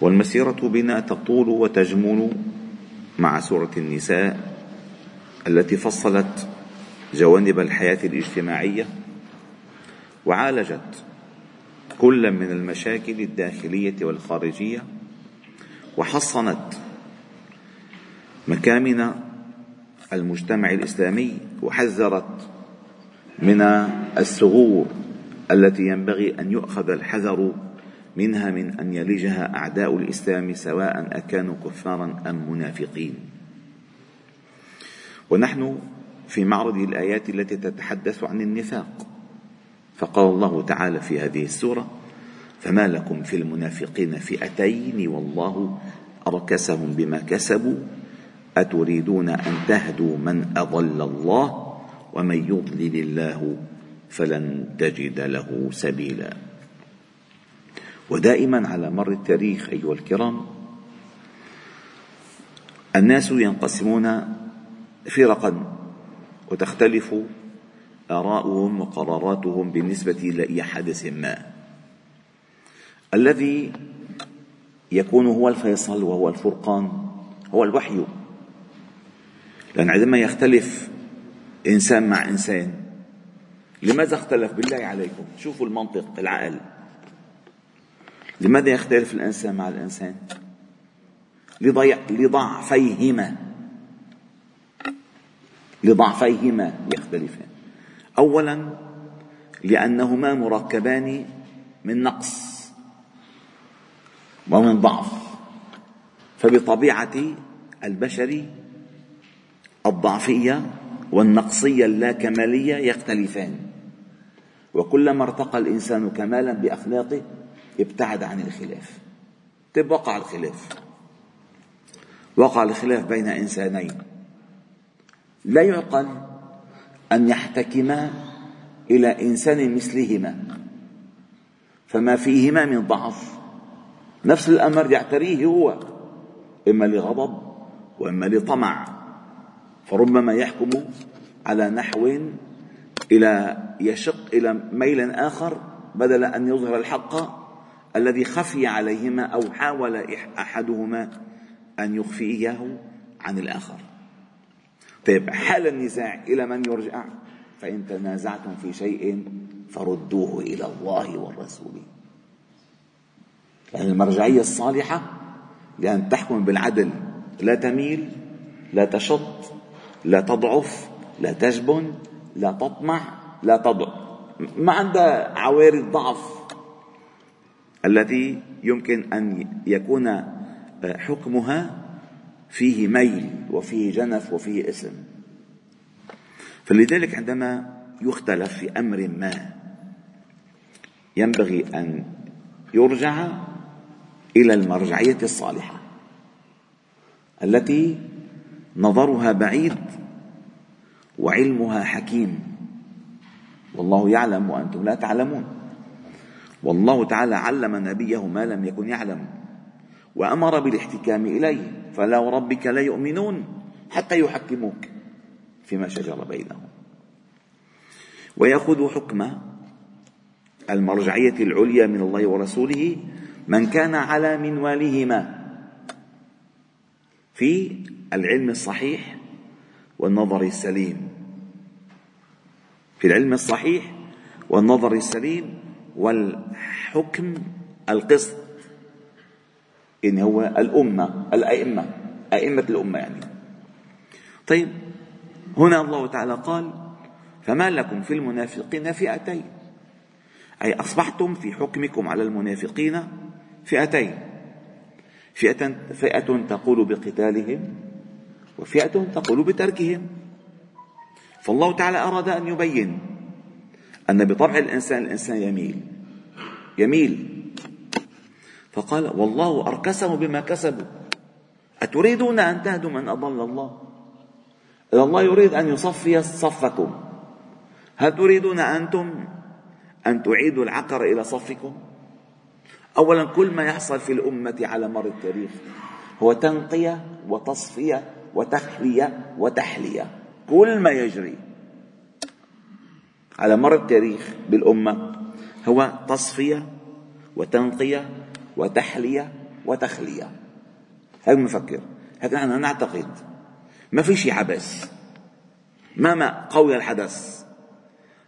والمسيرة بنا تطول وتجمل مع سورة النساء التي فصلت جوانب الحياة الاجتماعية وعالجت كل من المشاكل الداخلية والخارجية وحصنت مكامن المجتمع الإسلامي وحذرت من الثغور التي ينبغي أن يؤخذ الحذر منها من أن يلجها أعداء الإسلام سواء أكانوا كفارا أم منافقين. ونحن في معرض الآيات التي تتحدث عن النفاق. فقال الله تعالى في هذه السورة فما لكم في المنافقين فئتين والله أركسهم بما كسبوا أتريدون أن تهدوا من أضل الله ومن يضلل الله فلن تجد له سبيلا. ودائما على مر التاريخ أيها الكرام الناس ينقسمون فرقا وتختلف آراؤهم وقراراتهم بالنسبة لأي حدث ما. الذي يكون هو الفيصل وهو الفرقان هو الوحي. لأن عندما يختلف إنسان مع إنسان لماذا اختلف؟ بالله عليكم. شوفوا المنطق العقل. لماذا يختلف الإنسان مع الإنسان؟ لضعفيهما. لضعفيهما يختلفان. اولا لأنهما مركبان من نقص ومن ضعف. فبطبيعة البشر الضعفية والنقصية اللاكمالية يختلفان. وكلما ارتقى الإنسان كمالا بأخلاقه ابتعد عن الخلاف. طيب وقع الخلاف. وقع الخلاف بين إنسانين. لا يعقل أن يحتكما إلى إنسان مثلهما. فما فيهما من ضعف. نفس الأمر يعتريه هو. إما لغضب وإما لطمع. فربما يحكم على نحو إلى يشق إلى ميل آخر بدل أن يظهر الحق الذي خفي عليهما أو حاول أحدهما أن يخفيه عن الآخر. طيب حال النزاع إلى من يرجع؟ فإن تنازعتم في شيء فردوه إلى الله والرسول. يعني المرجعية الصالحة لأن تحكم بالعدل لا تميل لا تشط لا تضعف لا تجبن لا تطمع لا تضع. ما عندها عوارض ضعف. التي يمكن أن يكون حكمها فيه ميل وفيه جنف وفيه اسم. فلذلك عندما يختلف في أمر ما ينبغي أن يرجع إلى المرجعية الصالحة التي نظرها بعيد وعلمها حكيم. والله يعلم وأنتم لا تعلمون. والله تعالى علم نبيه ما لم يكن يعلم وأمر بالاحتكام إليه فلا وربك لا يؤمنون حتى يحكموك فيما شجر بينهم. ويأخذ حكم المرجعية العليا من الله ورسوله من كان على منوالهما في العلم الصحيح والنظر السليم. في العلم الصحيح والنظر السليم والحكم القسط إن هو الأمة الأئمة أئمة الأمة يعني. طيب هنا الله تعالى قال فما لكم في المنافقين فئتين أي أصبحتم في حكمكم على المنافقين فئتين فئة, فئة تقول بقتالهم وفئة تقول بتركهم. فالله تعالى أراد أن يبين أن بطبع الإنسان الإنسان يميل. يميل. فقال والله أركسهم بما كسبوا. أتريدون أن تهدوا من أضل الله؟ إذا الله يريد أن يصفي صفكم. هل تريدون أنتم أن تعيدوا العقر إلى صفكم؟ أولا كل ما يحصل في الأمة على مر التاريخ هو تنقية وتصفية وتخلية وتحلية. كل ما يجري. على مر التاريخ بالأمة هو تصفية وتنقية وتحلية وتخلية. هذا بنفكر هذا نحن نعتقد ما في شيء عبث. ما قوي الحدث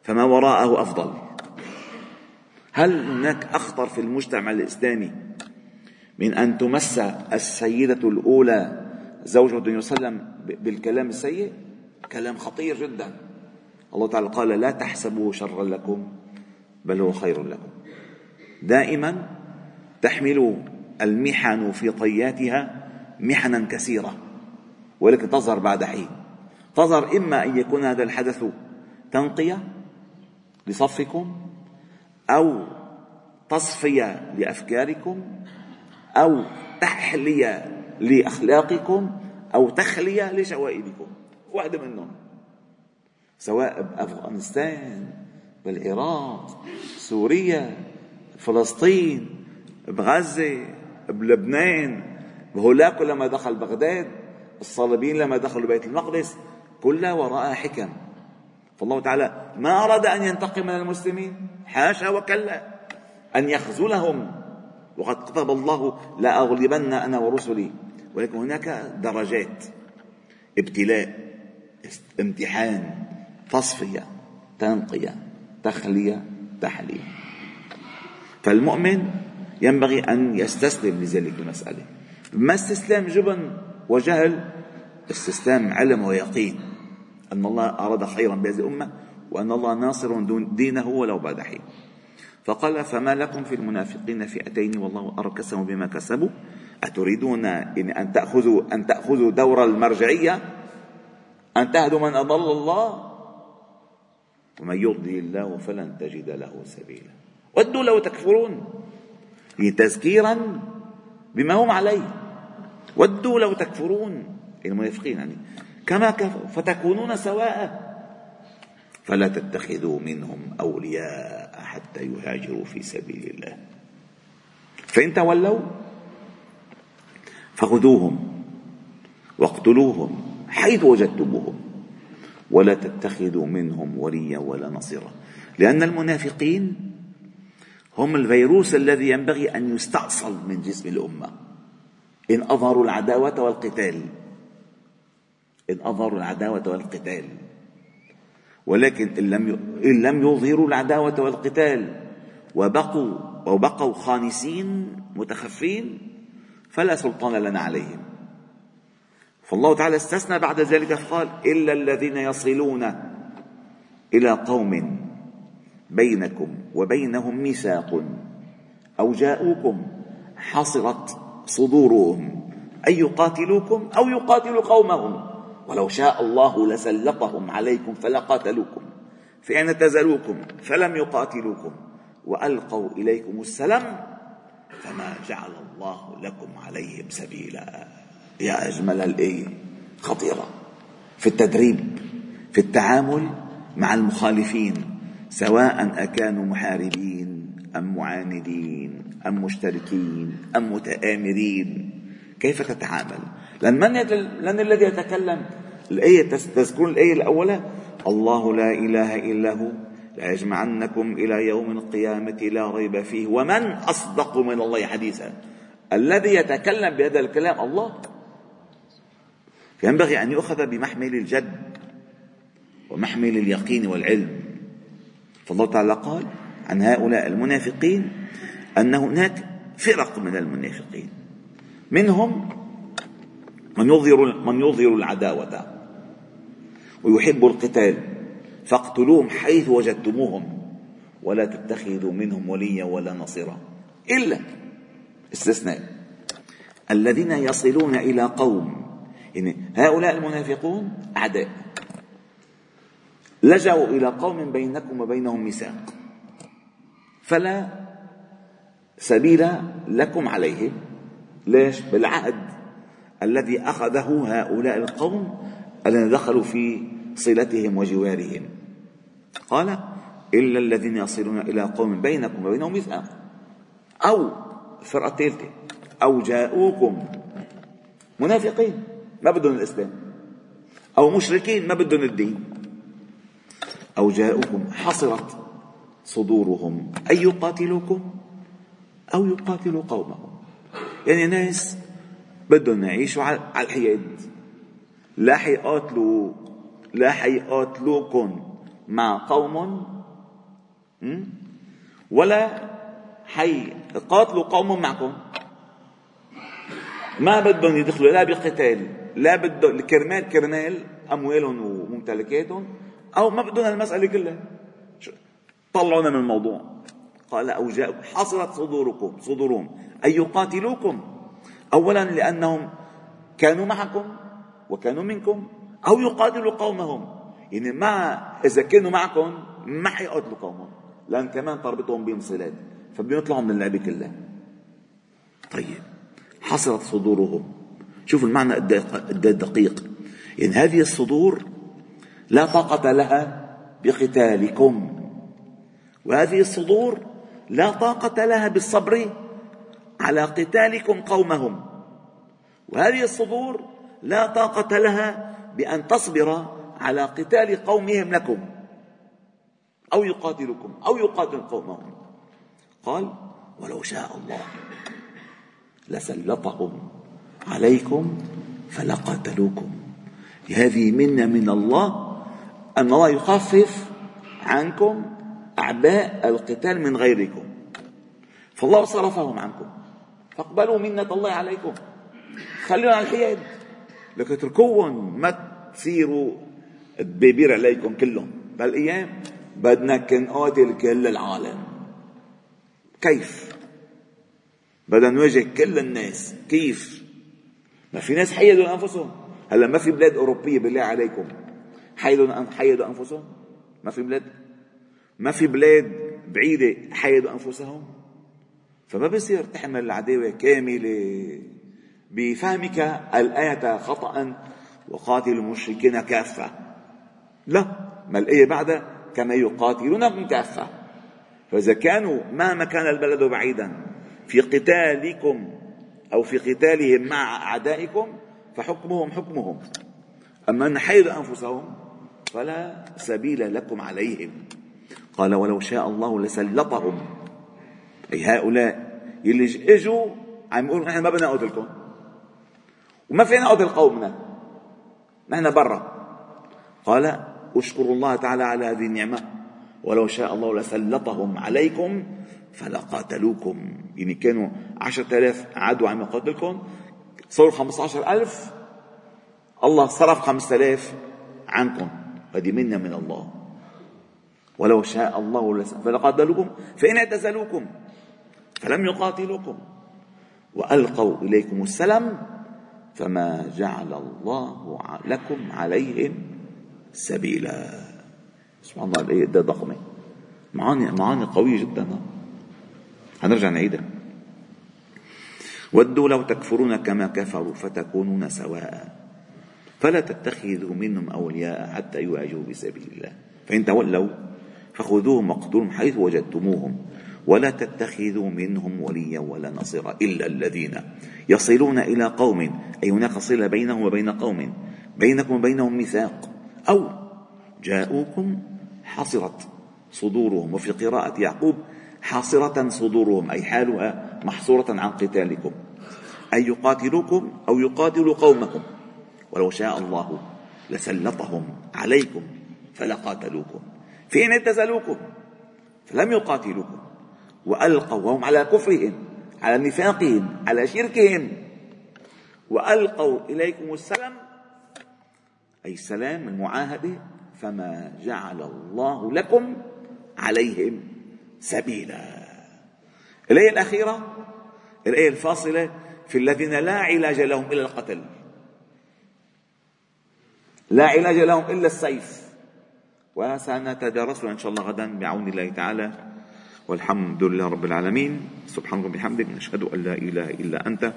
فما وراءه أفضل. هل هناك أخطر في المجتمع الإسلامي من أن تمس السيدة الأولى زوجة النبي صلى الله عليه وسلم بالكلام السيء؟ كلام خطير جدا. الله تعالى قال لا تحسبوا شرا لكم بل هو خير لكم. دائما تحمل المحن في طياتها محنا كثيره ولكن تظهر بعد حين. تظهر إما أن يكون هذا الحدث تنقية لصفكم أو تصفية لأفكاركم أو تحلية لأخلاقكم أو تخلية لشوائبكم. واحدة منهم سواء بأفغانستان بالعراق سوريا فلسطين بغزة بلبنان. بهولاكو لما دخل بغداد الصليبيين لما دخلوا بيت المقدس كلها وراءها حكم. فالله تعالى ما أراد أن ينتقم من المسلمين حاشا وكلا أن يخذلهم. وقد كتب الله لأغلبن أنا ورسلي. ولكن هناك درجات. ابتلاء امتحان. تصفية تنقية تخلية تحلية فالمؤمن ينبغي أن يستسلم لذلك المسألة. ما استسلام جبن وجهل؟ استسلام علم ويقين. أن الله أراد خيرا بهذه الأمة وأن الله ناصر دينه ولو بعد حين. فقال فما لكم في المنافقين فئتين والله أركسهم بما كسبوا؟ أتريدون أن تأخذوا أن تأخذوا دور المرجعية؟ أن تهدوا من أضل الله؟ ومن يضلل الله فلن تجد له سبيلا. ودوا لو تكفرون. تذكيرا بما هم عليه. ودوا لو تكفرون. المنافقين يعني. كما كفروا فتكونون سواء. فلا تتخذوا منهم أولياء حتى يهاجروا في سبيل الله. فإن تولوا فخذوهم واقتلوهم حيث وجدتموهم. ولا تتخذوا منهم وليا ولا نصيرا. لأن المنافقين هم الفيروس الذي ينبغي أن يستأصل من جسم الأمة. إن أظهروا العداوة والقتال إن أظهروا العداوة والقتال. ولكن إن لم إن لم يظهروا العداوة والقتال وبقوا وبقوا خانسين متخفين فلا سلطان لنا عليهم. فالله تعالى استثنى بعد ذلك فقال إلا الذين يصلون إلى قوم بينكم وبينهم ميثاق أو جاءوكم حصرت صدورهم أن يقاتلوكم أو يقاتلوا قومهم ولو شاء الله لسلطهم عليكم فلقاتلوكم فإن اعتزلوكم فلم يقاتلوكم وألقوا إليكم السلام فما جعل الله لكم عليهم سبيلا. يا أجمل الآية؟ خطيرة. في التدريب في التعامل مع المخالفين سواء أكانوا محاربين أم معاندين أم مشتركين أم متآمرين. كيف تتعامل؟ لأن من, لأن الذي يتكلم الآية تذكرون الآية الأولى الله لا إله إلا هو لا يجمعنكم إلى يوم القيامة لا ريب فيه. ومن أصدق من الله حديثا؟ الذي يتكلم بهذا الكلام الله. ينبغي أن يؤخذ بمحمل الجد ومحمل اليقين والعلم. فالله تعالى قال عن هؤلاء المنافقين أن هناك فرق من المنافقين. منهم من يظهر من يظهر العداوة ويحب القتال فاقتلوهم حيث وجدتموهم ولا تتخذوا منهم وليا ولا نصيرا. إلا استثناء. الذين يصلون إلى قوم يعني هؤلاء المنافقون أعداء. لجأوا إلى قوم بينكم وبينهم ميثاق. فلا سبيلا لكم عليهم ليش؟ بالعهد الذي أخذه هؤلاء القوم الذين دخلوا في صلتهم وجوارهم. قال إلا الذين يصلون إلى قوم بينكم وبينهم ميثاق. أو الفرقة الثالثة أو جاءوكم منافقين. ما بدهم الإسلام. أو مشركين ما بدهم الدين. أو جاءوكم حصرت صدورهم. أن يقاتلوكم؟ أو يقاتلوا قومهم. يعني ناس بدهم يعيشوا على الحياد. لا حيقاتلوا لا حيقاتلوكم مع قوم ولا حيقاتلوا قوم معكم. ما بدهم يدخلوا لا بقتال. لا بدهم كرمال كرمال اموالهم وممتلكاتهم أو ما بدهم المسألة كلها. طلعونا من الموضوع. قال أو جاء حصلت صدوركم صدورهم أن يقاتلوكم. اولا لأنهم كانوا معكم وكانوا منكم أو يقاتلوا قومهم. يعني ما إذا كانوا معكم ما حيقاتلوا قومهم لأن كمان تربطهم بهم صلات فبيطلعوا من اللعبة كلها. طيب حصرت صدورهم. شوفوا المعنى قد دقيق يعني هذه الصدور لا طاقة لها بقتالكم. وهذه الصدور لا طاقة لها بالصبر على قتالكم قومهم. وهذه الصدور لا طاقة لها بأن تصبر على قتال قومهم لكم. أو يقاتلكم أو يقاتل قومهم. قال ولو شاء الله لسلطهم عليكم فلقاتلوكم. هذه منة من الله أن الله يخفف عنكم أعباء القتال من غيركم. فالله صرفهم عنكم. فاقبلوا منة الله عليكم. خلونا على الحياد. لكن اتركوهم ما تصيروا الدبابير عليكم كلهم. بهالايام بدنا نقاتل كل العالم. كيف؟ بدنا نواجه كل الناس. كيف؟ ما في ناس حيدوا أنفسهم. هلا ما في بلاد أوروبية بالله عليكم حيدوا حيدوا أنفسهم؟ ما في بلاد؟ ما في بلاد بعيدة حيدوا أنفسهم؟ فما بصير تحمل العداوة كاملة. بفهمك الآية خطأ وقاتل المشركين كافة. لا ما الآية بعدها؟ كما يقاتلونكم كافة. فإذا كانوا مهما كان البلد بعيدا في قتالكم أو في قتالهم مع أعدائكم فحكمهم حكمهم. أما أن حيدوا أنفسهم فلا سبيل لكم عليهم. قال ولو شاء الله لسلطهم. أي هؤلاء يلي إجوا عم يقولوا نحن ما بدنا نقتلكم وما فينا نقتل قومنا. نحن برا. قال اشكروا الله تعالى على هذه النعمة. ولو شاء الله لسلطهم عليكم فلقاتلوكم يعني كانوا عشرة آلاف عدو عم يقاتلكم صاروا خمسة ألف الله صرف خمسة آلاف عنكم. هذه منا من الله. ولو شاء الله فلقاتلوكم فإن اعتزلوكم فلم يقاتلوكم. وألقوا إليكم السلام فما جعل الله لكم عليهم سبيلا. سبحان الله الآية ضخمة معاني معاني قوية جدا. هنرجع نعيدها. ودوا لو تكفرون كما كفروا فتكونون سواء. فلا تتخذوا منهم أولياء حتى يواجهوا بسبيل الله. فإن تولوا فخذوهم واقتلوهم حيث وجدتموهم. ولا تتخذوا منهم وليا ولا نصيرا إلا الذين يصلون إلى قوم. أي هناك صلة بينهم وبين قوم. بينكم وبينهم ميثاق. أو جاءوكم حصرت صدورهم وفي قراءة يعقوب حاصرة صدورهم أي حالها محصورة عن قتالكم. أن يقاتلوكم أو يقاتلوا قومكم. ولو شاء الله لسلطهم عليكم فلقاتلوكم. فإن اعتزلوكم فلم يقاتلوكم. وألقوا وهم على كفرهم على نفاقهم على شركهم. وألقوا إليكم السلام أي السلام المعاهدة فما جعل الله لكم عليهم. سبيلا. الآية الأخيرة الآية الفاصلة في الذين لا علاج لهم إلا القتل. لا علاج لهم إلا السيف. وسنتدارسها إن شاء الله غدا بعون الله تعالى. والحمد لله رب العالمين. سبحانك وبحمدك نشهد أن لا إله إلا أنت.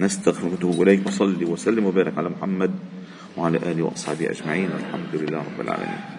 نستغفرك ونتوب إليك. وصلي وسلم وبارك على محمد وعلى آله وأصحابه أجمعين. والحمد لله رب العالمين.